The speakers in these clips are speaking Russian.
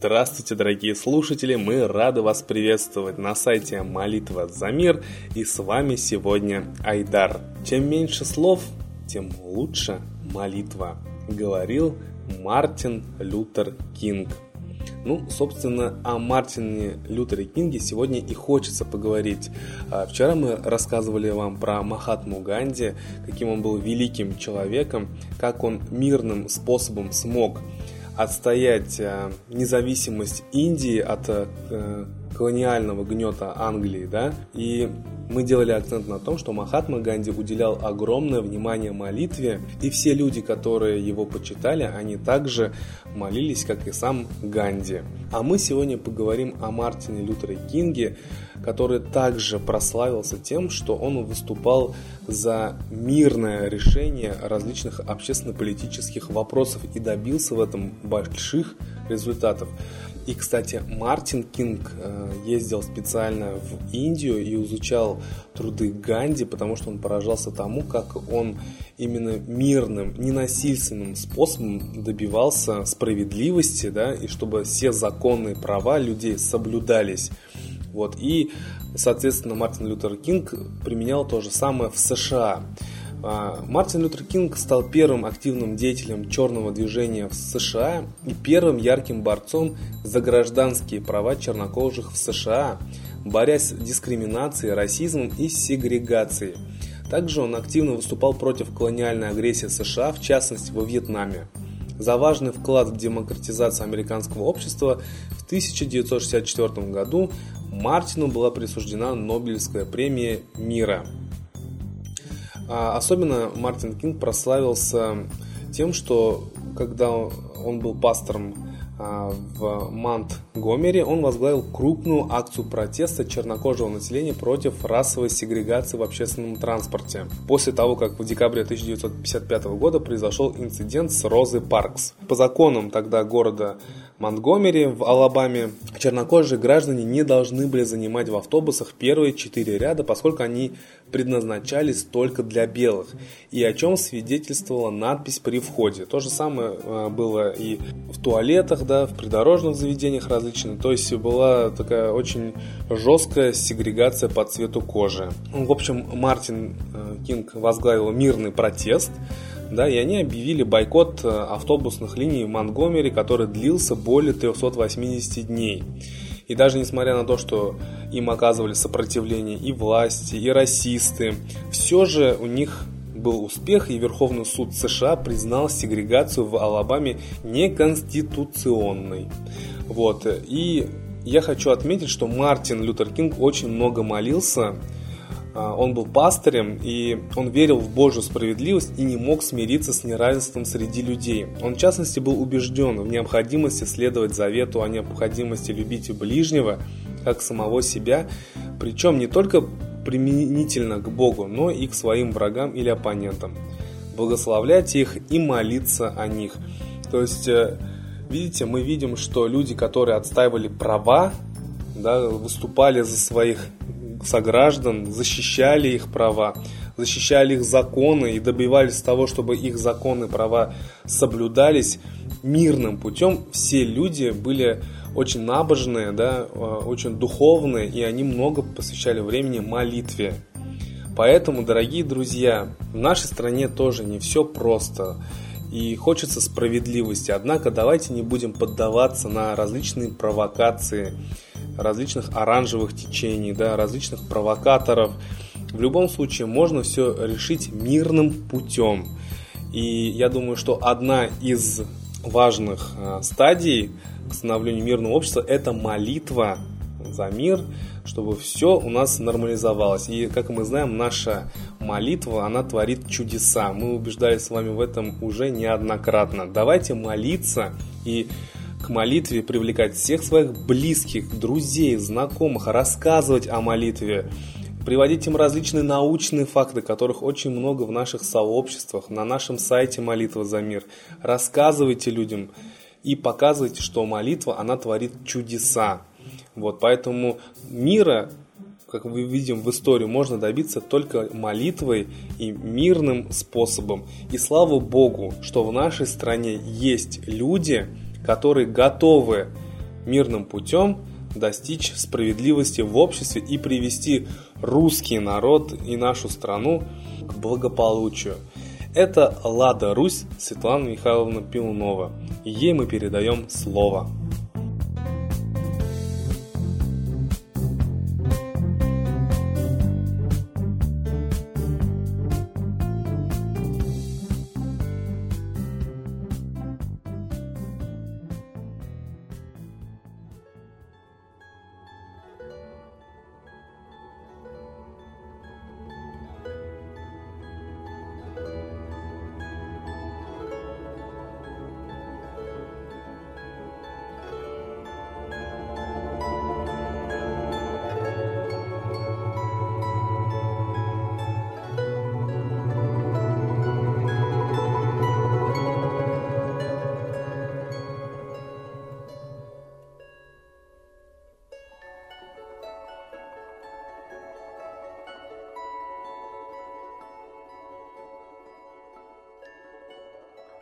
Здравствуйте, дорогие слушатели! Мы рады вас приветствовать на сайте Молитва за мир и с вами сегодня Айдар. Чем меньше слов, тем лучше молитва, говорил Мартин Лютер Кинг. Ну, собственно, о Мартине Лютере Кинге сегодня и хочется поговорить. А, вчера мы рассказывали вам про Махатму Ганди, каким он был великим человеком, как он мирным способом смог отстоять э, независимость Индии от э, колониального гнета Англии, да, и мы делали акцент на том, что Махатма Ганди уделял огромное внимание молитве, и все люди, которые его почитали, они также молились, как и сам Ганди. А мы сегодня поговорим о Мартине Лютере Кинге, который также прославился тем, что он выступал за мирное решение различных общественно-политических вопросов и добился в этом больших результатов. И, кстати, Мартин Кинг э, ездил специально в Индию и изучал труды Ганди, потому что он поражался тому, как он именно мирным, ненасильственным способом добивался справедливости, да, и чтобы все законные права людей соблюдались. Вот. И, соответственно, Мартин Лютер Кинг применял то же самое в США. А, Мартин Лютер Кинг стал первым активным деятелем черного движения в США и первым ярким борцом за гражданские права чернокожих в США, борясь с дискриминацией, расизмом и сегрегацией. Также он активно выступал против колониальной агрессии США, в частности во Вьетнаме. За важный вклад в демократизацию американского общества в 1964 году Мартину была присуждена Нобелевская премия мира – особенно Мартин Кинг прославился тем, что когда он был пастором а, в Монтгомери, он возглавил крупную акцию протеста чернокожего населения против расовой сегрегации в общественном транспорте. После того, как в декабре 1955 года произошел инцидент с Розой Паркс. По законам тогда города Монтгомери в Алабаме чернокожие граждане не должны были занимать в автобусах первые четыре ряда, поскольку они предназначались только для белых, и о чем свидетельствовала надпись при входе. То же самое э, было и в туалетах, да, в придорожных заведениях различных, то есть была такая очень жесткая сегрегация по цвету кожи. В общем, Мартин э, Кинг возглавил мирный протест, да, и они объявили бойкот э, автобусных линий в Монгомери, который длился более 380 дней. И даже несмотря на то, что им оказывали сопротивление и власти, и расисты, все же у них был успех, и Верховный суд США признал сегрегацию в Алабаме неконституционной. Вот. И я хочу отметить, что Мартин Лютер Кинг очень много молился он был пастырем, и он верил в Божью справедливость и не мог смириться с неравенством среди людей. Он, в частности, был убежден в необходимости следовать завету о необходимости любить ближнего, как самого себя, причем не только применительно к Богу, но и к своим врагам или оппонентам. Благословлять их и молиться о них. То есть, э, видите, мы видим, что люди, которые отстаивали права, да, выступали за своих сограждан, защищали их права, защищали их законы и добивались того, чтобы их законы и права соблюдались мирным путем. Все люди были очень набожные, да, э, очень духовные, и они много посвящали времени молитве. Поэтому, дорогие друзья, в нашей стране тоже не все просто. И хочется справедливости. Однако давайте не будем поддаваться на различные провокации, различных оранжевых течений, да, различных провокаторов. В любом случае можно все решить мирным путем. И я думаю, что одна из важных э, стадий к становлению мирного общества – это молитва за мир, чтобы все у нас нормализовалось. И, как мы знаем, наша молитва, она творит чудеса. Мы убеждались с вами в этом уже неоднократно. Давайте молиться и к молитве привлекать всех своих близких, друзей, знакомых, рассказывать о молитве, приводить им различные научные факты, которых очень много в наших сообществах, на нашем сайте «Молитва за мир». Рассказывайте людям и показывайте, что молитва, она творит чудеса. Вот, поэтому мира как мы видим в истории, можно добиться только молитвой и мирным способом. И слава Богу, что в нашей стране есть люди, которые готовы мирным путем достичь справедливости в обществе и привести русский народ и нашу страну к благополучию. Это Лада Русь Светлана Михайловна Пилунова. Ей мы передаем слово.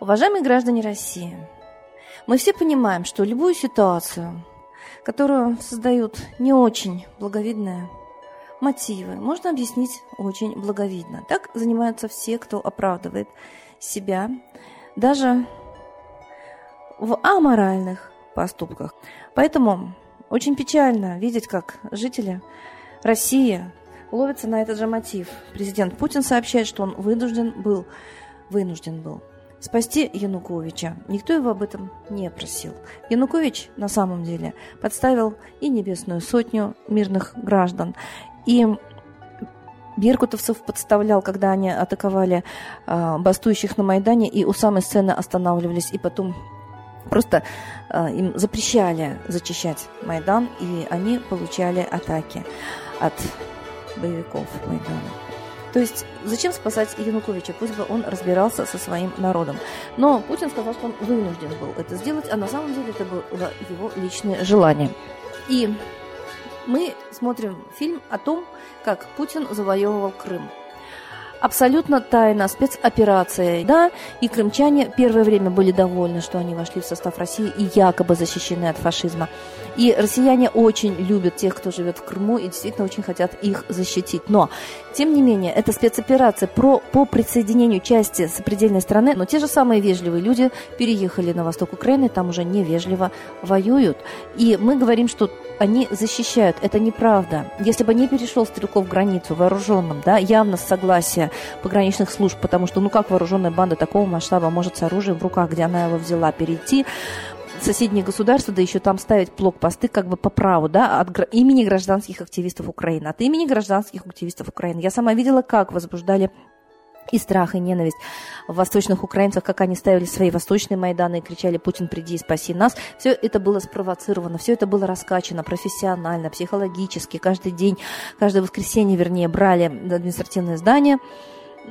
Уважаемые граждане России, мы все понимаем, что любую ситуацию, которую создают не очень благовидные мотивы, можно объяснить очень благовидно. Так занимаются все, кто оправдывает себя, даже в аморальных поступках. Поэтому очень печально видеть, как жители России ловятся на этот же мотив. Президент Путин сообщает, что он вынужден был, вынужден был спасти Януковича. Никто его об этом не просил. Янукович на самом деле подставил и небесную сотню мирных граждан, и беркутовцев подставлял, когда они атаковали э, бастующих на Майдане, и у самой сцены останавливались, и потом просто э, им запрещали зачищать Майдан, и они получали атаки от боевиков Майдана. То есть зачем спасать Януковича? Пусть бы он разбирался со своим народом. Но Путин сказал, что он вынужден был это сделать, а на самом деле это было его личное желание. И мы смотрим фильм о том, как Путин завоевывал Крым абсолютно тайна, спецоперация. Да, и крымчане первое время были довольны, что они вошли в состав России и якобы защищены от фашизма. И россияне очень любят тех, кто живет в Крыму, и действительно очень хотят их защитить. Но, тем не менее, это спецоперация про, по присоединению части сопредельной страны, но те же самые вежливые люди переехали на восток Украины, там уже невежливо воюют. И мы говорим, что они защищают. Это неправда. Если бы не перешел Стрелков границу вооруженным, да, явно с согласия пограничных служб, потому что, ну как вооруженная банда такого масштаба может с оружием в руках, где она его взяла, перейти, соседние государства, да еще там ставить блокпосты как бы по праву, да, от имени гражданских активистов Украины, от имени гражданских активистов Украины. Я сама видела, как возбуждали и страх, и ненависть в восточных украинцах, как они ставили свои восточные Майданы и кричали «Путин, приди и спаси нас». Все это было спровоцировано, все это было раскачано профессионально, психологически. Каждый день, каждое воскресенье, вернее, брали административное здание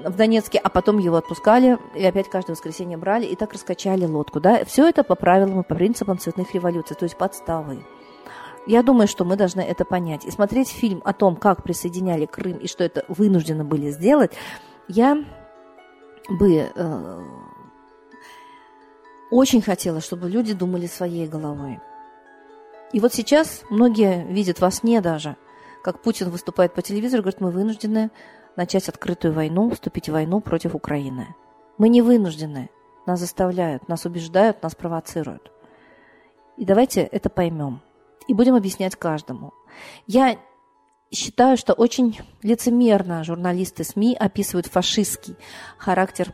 в Донецке, а потом его отпускали, и опять каждое воскресенье брали, и так раскачали лодку. Да? Все это по правилам и по принципам цветных революций, то есть подставы. Я думаю, что мы должны это понять. И смотреть фильм о том, как присоединяли Крым и что это вынуждены были сделать – я бы э, очень хотела, чтобы люди думали своей головой. И вот сейчас многие видят во сне даже, как Путин выступает по телевизору, говорит, мы вынуждены начать открытую войну, вступить в войну против Украины. Мы не вынуждены. Нас заставляют, нас убеждают, нас провоцируют. И давайте это поймем. И будем объяснять каждому. Я считаю, что очень лицемерно журналисты СМИ описывают фашистский характер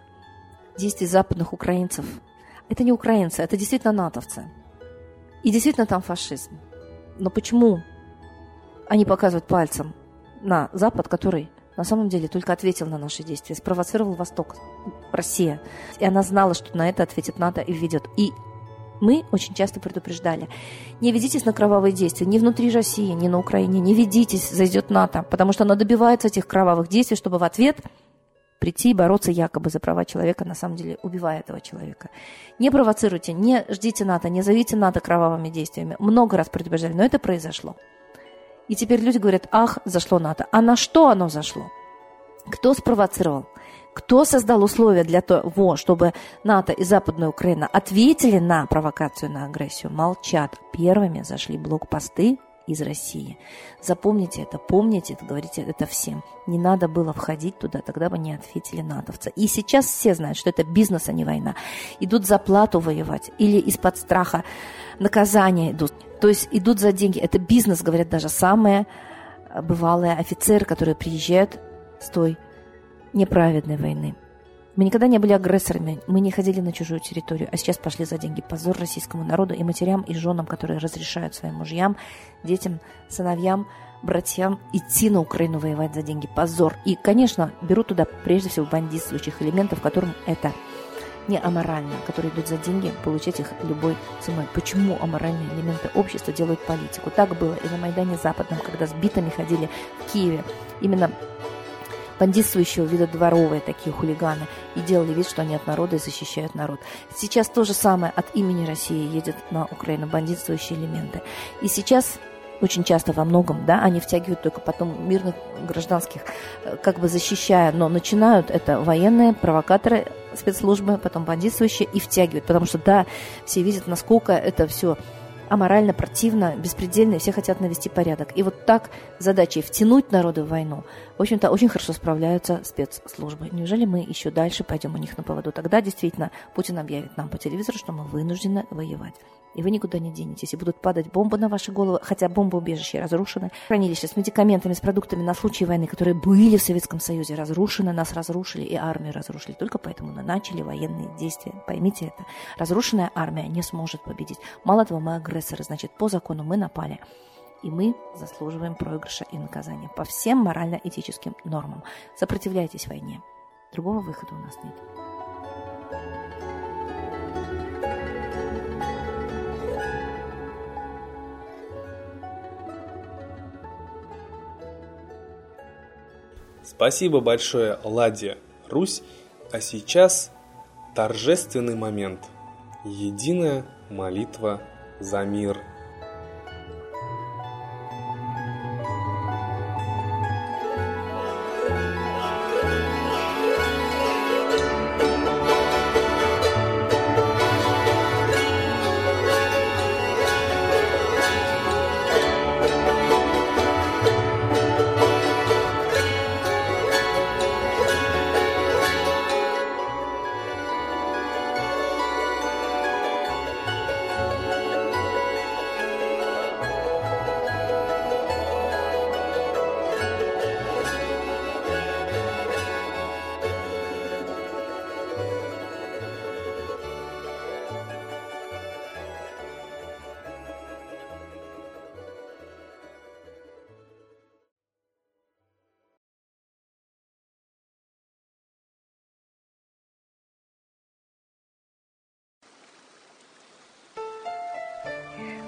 действий западных украинцев. Это не украинцы, это действительно натовцы. И действительно там фашизм. Но почему они показывают пальцем на Запад, который на самом деле только ответил на наши действия, спровоцировал Восток, Россия. И она знала, что на это ответит НАТО и введет. И мы очень часто предупреждали. Не ведитесь на кровавые действия ни внутри России, ни на Украине. Не ведитесь, зайдет НАТО, потому что оно добивается этих кровавых действий, чтобы в ответ прийти и бороться якобы за права человека, на самом деле убивая этого человека. Не провоцируйте, не ждите НАТО, не зовите НАТО кровавыми действиями. Много раз предупреждали, но это произошло. И теперь люди говорят, ах, зашло НАТО. А на что оно зашло? Кто спровоцировал? Кто создал условия для того, чтобы НАТО и Западная Украина ответили на провокацию, на агрессию? Молчат. Первыми зашли блокпосты из России. Запомните это, помните это, говорите это всем. Не надо было входить туда, тогда бы не ответили натовцы. И сейчас все знают, что это бизнес, а не война. Идут за плату воевать или из-под страха наказания идут. То есть идут за деньги. Это бизнес, говорят даже самые бывалые офицеры, которые приезжают с той неправедной войны. Мы никогда не были агрессорами, мы не ходили на чужую территорию, а сейчас пошли за деньги. Позор российскому народу и матерям, и женам, которые разрешают своим мужьям, детям, сыновьям, братьям идти на Украину воевать за деньги. Позор. И, конечно, берут туда прежде всего бандитствующих элементов, которым это не аморально, которые идут за деньги, получать их любой ценой. Почему аморальные элементы общества делают политику? Так было и на Майдане Западном, когда с битами ходили в Киеве. Именно бандитствующего вида дворовые такие хулиганы и делали вид, что они от народа и защищают народ. Сейчас то же самое от имени России едет на Украину бандитствующие элементы. И сейчас очень часто во многом, да, они втягивают только потом мирных гражданских, э, как бы защищая, но начинают это военные, провокаторы, спецслужбы, потом бандитствующие и втягивают, потому что, да, все видят, насколько это все аморально, противно, беспредельно, и все хотят навести порядок. И вот так задачей втянуть народы в войну, в общем-то, очень хорошо справляются спецслужбы. Неужели мы еще дальше пойдем у них на поводу? Тогда действительно Путин объявит нам по телевизору, что мы вынуждены воевать и вы никуда не денетесь. И будут падать бомбы на ваши головы, хотя бомбоубежища разрушены. Хранилища с медикаментами, с продуктами на случай войны, которые были в Советском Союзе, разрушены, нас разрушили и армию разрушили. Только поэтому мы начали военные действия. Поймите это. Разрушенная армия не сможет победить. Мало того, мы агрессоры, значит, по закону мы напали. И мы заслуживаем проигрыша и наказания по всем морально-этическим нормам. Сопротивляйтесь войне. Другого выхода у нас нет. Спасибо большое, Ладе Русь. А сейчас торжественный момент. Единая молитва за мир –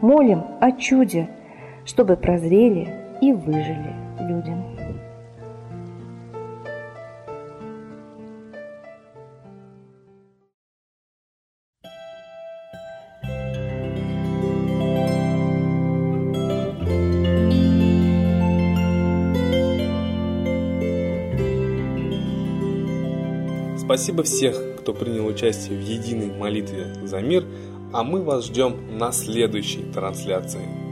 молим о чуде, чтобы прозрели и выжили люди. Спасибо всех, кто принял участие в единой молитве за мир – а мы вас ждем на следующей трансляции.